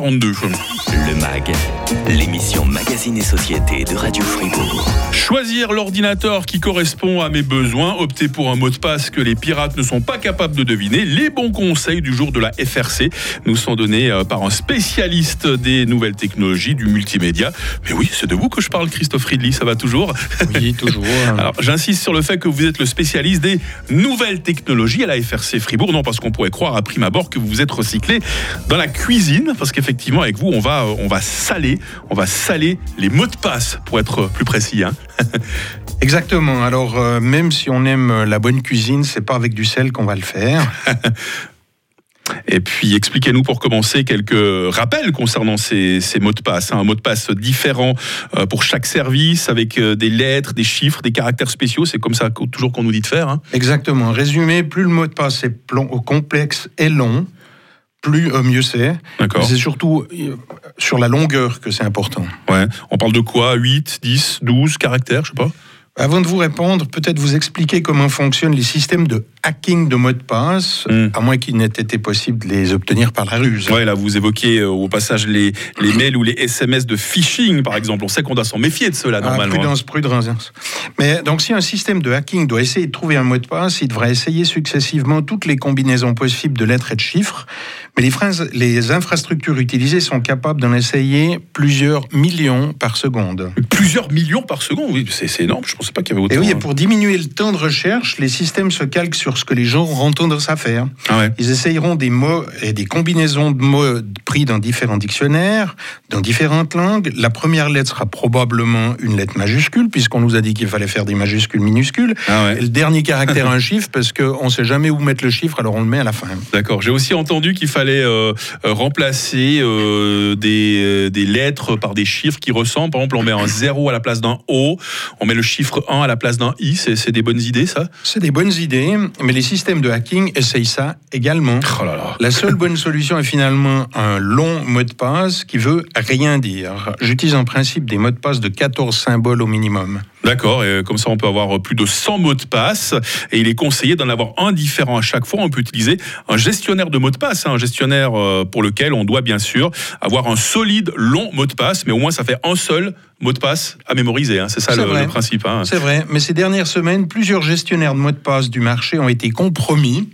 42. Le MAG, l'émission Magazine et Société de Radio Fribourg. Choisir l'ordinateur qui correspond à mes besoins, opter pour un mot de passe que les pirates ne sont pas capables de deviner. Les bons conseils du jour de la FRC nous sont donnés euh, par un spécialiste des nouvelles technologies, du multimédia. Mais oui, c'est de vous que je parle, Christophe Ridley, ça va toujours? Oui, toujours. Alors, j'insiste sur le fait que vous êtes le spécialiste des nouvelles technologies à la FRC Fribourg. Non, parce qu'on pourrait croire à prime abord que vous vous êtes recyclé dans la cuisine, parce qu'effectivement, avec vous, on va, on va saler, on va saler les mots de passe, pour être plus précis. Hein. Exactement. Alors, euh, même si on aime la bonne cuisine, c'est pas avec du sel qu'on va le faire. Et puis, expliquez-nous pour commencer quelques rappels concernant ces, ces mots de passe. hein. Un mot de passe différent euh, pour chaque service, avec euh, des lettres, des chiffres, des caractères spéciaux. C'est comme ça toujours qu'on nous dit de faire. hein. Exactement. Résumé, plus le mot de passe est complexe et long, plus euh, mieux c'est. D'accord. C'est surtout euh, sur la longueur que c'est important. Ouais. On parle de quoi? 8, 10, 12 caractères, je sais pas. Avant de vous répondre, peut-être vous expliquer comment fonctionnent les systèmes de hacking de mots de passe, Mm. à moins qu'il n'ait été possible de les obtenir par la ruse. Ouais, là, vous évoquez euh, au passage les, les mails ou les SMS de phishing, par exemple. On sait qu'on doit s'en méfier de cela, Ah, normalement. prudence, prudence. Mais donc, si un système de hacking doit essayer de trouver un mot de passe, il devra essayer successivement toutes les combinaisons possibles de lettres et de chiffres. Mais les, phrases- les infrastructures utilisées sont capables d'en essayer plusieurs millions par seconde. Plusieurs millions par seconde, oui, c'est énorme. Je pensais pas qu'il y avait autant. Et oui, et hein. pour diminuer le temps de recherche, les systèmes se calquent sur ce que les gens auront tendance à faire. Ah ouais. Ils essayeront des mots et des combinaisons de mots pris dans différents dictionnaires, dans différentes langues. La première lettre sera probablement une lettre majuscule, puisqu'on nous a dit qu'il fallait faire des majuscules minuscules. Ah ouais. Et le dernier caractère, un chiffre, parce qu'on ne sait jamais où mettre le chiffre, alors on le met à la fin. D'accord. J'ai aussi entendu qu'il fallait euh, euh, remplacer euh, des, des lettres par des chiffres qui ressemblent. Par exemple, on met un 0 à la place d'un O, on met le chiffre 1 à la place d'un I. C'est des bonnes idées, ça? C'est des bonnes idées, mais les systèmes de hacking essayent ça également. Oh là là. La seule bonne solution est finalement un long mot de passe qui veut rien dire. J'utilise en principe des mots de passe de 14 symboles au minimum. D'accord, et comme ça on peut avoir plus de 100 mots de passe et il est conseillé d'en avoir un différent à chaque fois. On peut utiliser un gestionnaire de mots de passe, hein, un gestionnaire euh, pour lequel on doit bien sûr avoir un solide long mot de passe, mais au moins ça fait un seul mot de passe à mémoriser. hein. C'est ça le, principe. hein. C'est vrai, mais ces dernières semaines, plusieurs gestionnaires de mots de passe du marché ont été compromis.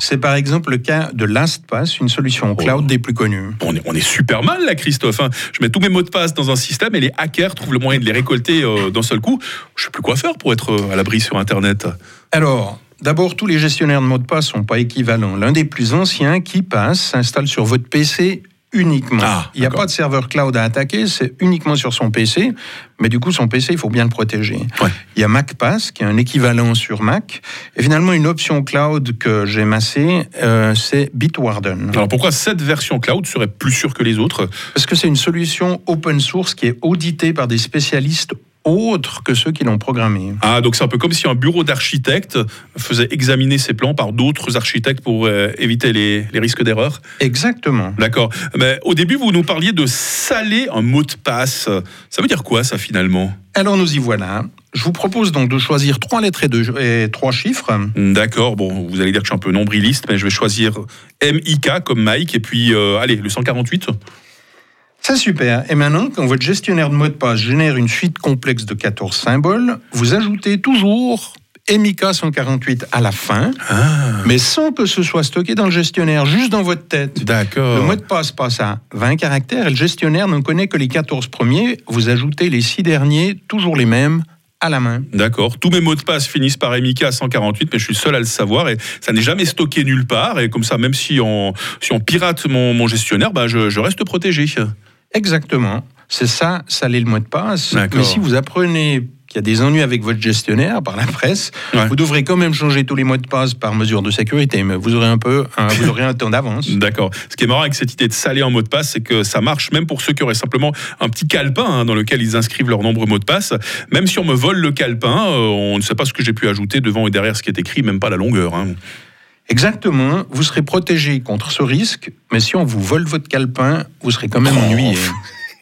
C'est par exemple le cas de LastPass, une solution cloud des plus connues. On est, on est super mal là, Christophe. hein. Je mets tous mes mots de passe dans un système et les hackers trouvent le moyen de les récolter euh, d'un seul coup. Je sais plus quoi faire pour être euh, à l'abri sur Internet. Alors, d'abord, tous les gestionnaires de mots de passe sont pas équivalents. L'un des plus anciens, qui passe, s'installe sur votre PC uniquement. Ah, il n'y a pas de serveur cloud à attaquer, c'est uniquement sur son PC. Mais du coup, son PC, il faut bien le protéger. Ouais. Il y a MacPass, qui est un équivalent sur Mac. Et finalement, une option cloud que j'ai massée, euh, c'est Bitwarden. Alors pourquoi cette version cloud serait plus sûre que les autres? Parce que c'est une solution open source qui est auditée par des spécialistes autres que ceux qui l'ont programmée. Ah, donc c'est un peu comme si un bureau d'architectes faisait examiner ses plans par d'autres architectes pour euh, éviter les, les risques d'erreur. Exactement. D'accord. Mais au début, vous nous parliez de saler un mot de passe. Ça veut dire quoi, ça, finalement? Alors nous y voilà. Je vous propose donc de choisir trois lettres et, deux- et trois chiffres. D'accord. Bon, vous allez dire que je suis un peu nombriliste, mais je vais choisir MIK comme Mike, et puis, euh, allez, le 148. C'est super. Et maintenant, quand votre gestionnaire de mot de passe génère une suite complexe de 14 symboles, vous ajoutez toujours MIK 148 à la fin, Ah, mais sans que ce soit stocké dans le gestionnaire, juste dans votre tête. Le d'accord. mot de passe passe à 20 caractères et le gestionnaire n'en connaît que les 14 premiers. Vous ajoutez les 6 derniers, toujours les mêmes, à la main. D'accord. Tous mes mots de passe finissent par MIK 148, mais je suis seul à le savoir et ça n'est jamais stocké nulle part. Et comme ça, même si on, si on pirate mon, mon gestionnaire, bah, je, je reste protégé. Exactement. C'est ça, saler le mot de passe. Mais si vous apprenez qu'il y a des ennuis avec votre gestionnaire par la presse, Ouais. vous devrez quand même changer tous les mots de passe par mesure de sécurité, mais vous aurez un peu, un, vous aurez un temps d'avance. D'accord. Ce qui est marrant avec cette idée de saler en mot de passe, c'est que ça marche même pour ceux qui auraient simplement un petit calepin hein, dans lequel ils inscrivent leurs nombreux mots de passe. Même si on me vole le calepin, euh, on ne sait pas ce que j'ai pu ajouter devant et derrière ce qui est écrit, même pas la longueur. hein. Exactement, vous serez protégé contre ce risque, mais si on vous vole votre calepin, vous serez quand même Oh. ennuyé.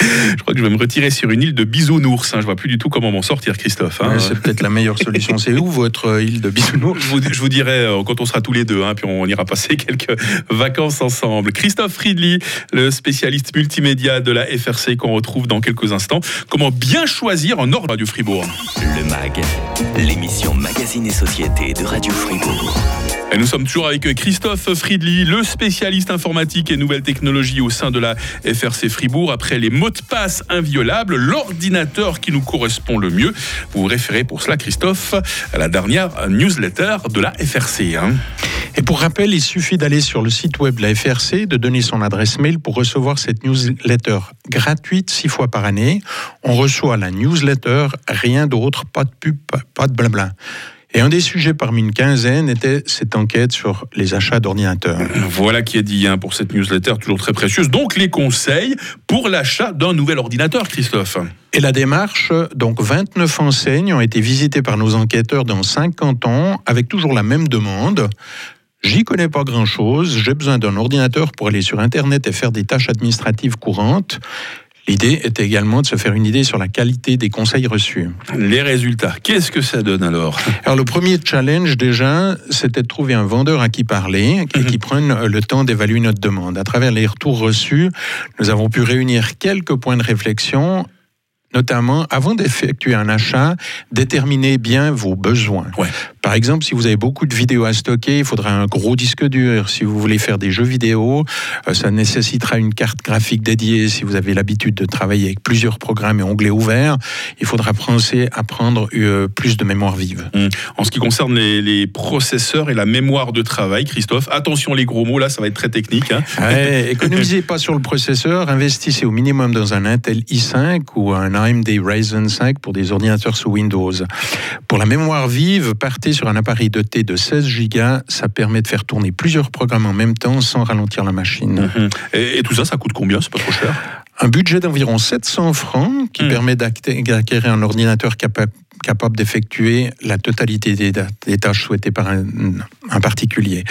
Je crois que je vais me retirer sur une île de bisounours. Hein. Je vois plus du tout comment m'en sortir, Christophe. Hein. c'est peut-être la meilleure solution. C'est où votre euh, île de bisounours? Je vous, dirai euh, quand on sera tous les deux, hein, puis on ira passer quelques vacances ensemble. Christophe Friedli, le spécialiste multimédia de la FRC qu'on retrouve dans quelques instants. Comment bien choisir un ordre Radio Fribourg? Le MAG, l'émission Magazine et Société de Radio Fribourg. Et nous sommes toujours avec Christophe Friedli, le spécialiste informatique et nouvelles technologies au sein de la FRC Fribourg. Après les mots de passe inviolables, l'ordinateur qui nous correspond le mieux. Vous vous référez pour cela, Christophe, à la dernière newsletter de la FRC. Hein. Et pour rappel, il suffit d'aller sur le site web de la FRC, de donner son adresse mail pour recevoir cette newsletter gratuite six fois par année. On reçoit la newsletter, rien d'autre, pas de pub, pas de blabla. Et un des sujets parmi une quinzaine était cette enquête sur les achats d'ordinateurs. Voilà qui est dit hein, pour cette newsletter toujours très précieuse. Donc les conseils pour l'achat d'un nouvel ordinateur, Christophe. Et la démarche, donc 29 enseignes ont été visitées par nos enquêteurs dans 50 ans avec toujours la même demande. J'y connais pas grand-chose, j'ai besoin d'un ordinateur pour aller sur Internet et faire des tâches administratives courantes. L'idée était également de se faire une idée sur la qualité des conseils reçus. Les résultats, qu'est-ce que ça donne alors? Alors le premier challenge déjà, c'était de trouver un vendeur à qui parler et qui mhm. prenne le temps d'évaluer notre demande. À travers les retours reçus, nous avons pu réunir quelques points de réflexion notamment, avant d'effectuer un achat, déterminez bien vos besoins. Par exemple, si vous avez beaucoup de vidéos à stocker, il faudra un gros disque dur. Si vous voulez faire des jeux vidéo, euh, ça nécessitera une carte graphique dédiée. Si vous avez l'habitude de travailler avec plusieurs programmes et onglets ouverts, il faudra penser à prendre euh, plus de mémoire vive. Mmh. En ce qui concerne les, processeurs et la mémoire de travail, Christophe, attention les gros mots, là, ça va être très technique. Hein. économisez pas sur le processeur, investissez au minimum dans un Intel i5 ou un AMD Ryzen 5 pour des ordinateurs sous Windows. Pour la mémoire vive, partez sur un appareil doté de 16 Go. Ça permet de faire tourner plusieurs programmes en même temps sans ralentir la machine. Mhm. et, tout ça, ça coûte combien? C'est pas trop cher? Un budget d'environ 700 francs qui mhm. permet d'acquérir un ordinateur capable capable d'effectuer la totalité des, tâches souhaitées par un, particulier.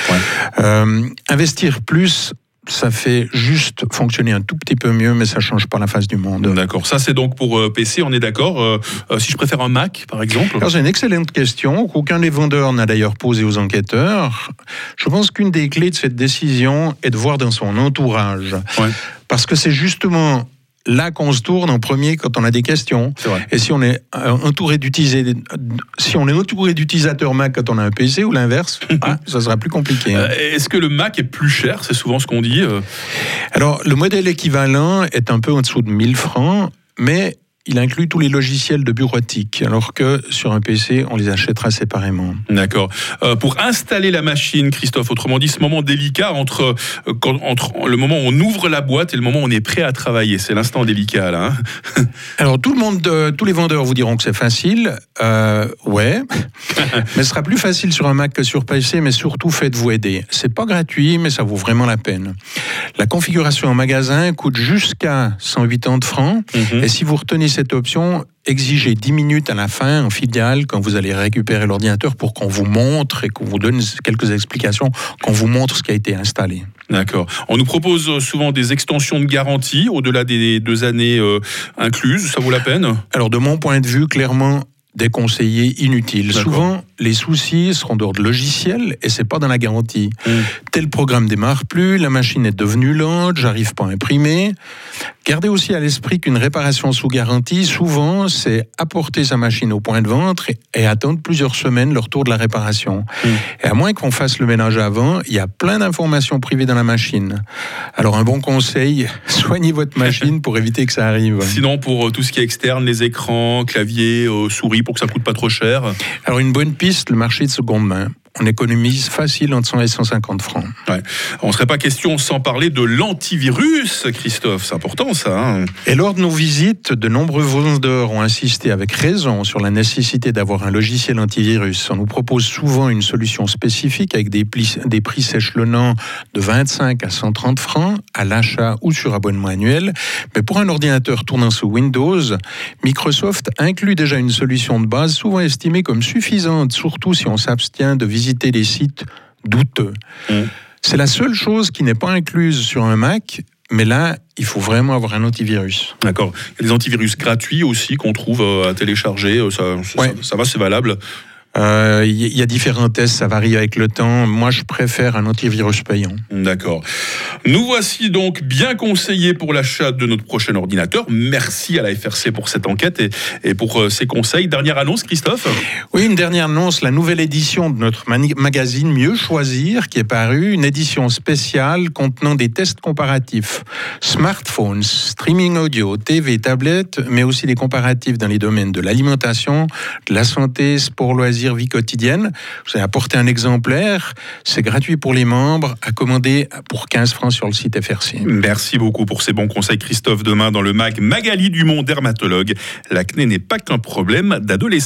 Euh, investir plus ça fait juste fonctionner un tout petit peu mieux, mais ça change pas la face du monde. D'accord. Ça, c'est donc pour euh, PC, on est d'accord. Euh, euh, si je préfère un Mac, par exemple C'est une excellente question qu'aucun des vendeurs n'a d'ailleurs posée aux enquêteurs. Je pense qu'une des clés de cette décision est de voir dans son entourage. Parce que c'est justement là qu'on se tourne en premier quand on a des questions. Et si on est entouré d'utiliser, si on est entouré d'utilisateurs Mac quand on a un PC ou l'inverse, ah, ça sera plus compliqué. Hein. Euh, est-ce que le Mac est plus cher? C'est souvent ce qu'on dit. Euh. Alors, le modèle équivalent est un peu en dessous de 1000 francs, mais il inclut tous les logiciels de bureautique, alors que sur un PC, on les achètera séparément. D'accord. Euh, pour installer la machine, Christophe, autrement dit, ce moment délicat entre, euh, entre le moment où on ouvre la boîte et le moment où on est prêt à travailler, c'est l'instant délicat là. Hein. alors tout le monde, euh, tous les vendeurs vous diront que c'est facile. ouais, mais ce sera plus facile sur un Mac que sur PC, mais surtout faites-vous aider. C'est pas gratuit, mais ça vaut vraiment la peine. La configuration en magasin coûte jusqu'à 180 francs, mhm. et si vous retenez cette option, exigez 10 minutes à la fin en filiale quand vous allez récupérer l'ordinateur pour qu'on vous montre et qu'on vous donne quelques explications, qu'on vous montre ce qui a été installé. D'accord. On nous propose souvent des extensions de garantie au-delà des deux années euh, incluses. Ça vaut la peine? Alors, de mon point de vue, clairement, des conseillers inutiles. Souvent, les soucis seront d'ordre logiciel et c'est pas dans la garantie. Mm. Tel programme démarre plus, la machine est devenue lente, j'arrive pas à imprimer. Gardez aussi à l'esprit qu'une réparation sous garantie, souvent, c'est apporter sa machine au point de vente et, attendre plusieurs semaines le retour de la réparation. Mm. Et à moins qu'on fasse le ménage avant, il y a plein d'informations privées dans la machine. Alors un bon conseil, soignez votre machine pour éviter que ça arrive. Sinon, pour euh, tout ce qui est externe, les écrans, clavier, euh, souris, pour que ça coûte pas trop cher. Alors une bonne piste, le marché de seconde main on économise facile entre 100 et 150 francs. On ne serait pas question sans parler de l'antivirus, Christophe. C'est important ça. Hein. et lors de nos visites, de nombreux vendeurs ont insisté avec raison sur la nécessité d'avoir un logiciel antivirus. On nous propose souvent une solution spécifique avec des, des prix s'échelonnant de 25 à 130 francs à l'achat ou sur abonnement annuel. Mais pour un ordinateur tournant sous Windows, Microsoft inclut déjà une solution de base souvent estimée comme suffisante, surtout si on s'abstient de visiter visiter des sites douteux. Mmh. C'est la seule chose qui n'est pas incluse sur un Mac, mais là, il faut vraiment avoir un antivirus. D'accord. Il y a des antivirus gratuits aussi qu'on trouve à télécharger. Ça, ça, ça va, c'est valable. Il euh, y, a différents tests, ça varie avec le temps. Moi, je préfère un antivirus payant. D'accord. Nous voici donc bien conseillés pour l'achat de notre prochain ordinateur. Merci à la FRC pour cette enquête et, et pour euh, ces conseils. Dernière annonce, Christophe? Oui, une dernière annonce. La nouvelle édition de notre magazine Mieux Choisir, qui est parue, une édition spéciale contenant des tests comparatifs. Smartphones, streaming audio, TV, tablettes, mais aussi des comparatifs dans les domaines de l'alimentation, de la santé, sport, loisirs vie quotidienne. Vous avez apporté un exemplaire. C'est gratuit pour les membres, à commander pour 15 francs sur le site FRC. Merci beaucoup pour ces bons conseils, Christophe. Demain, dans le MAG, Magali Dumont, dermatologue. L'acné n'est pas qu'un problème d'adolescent.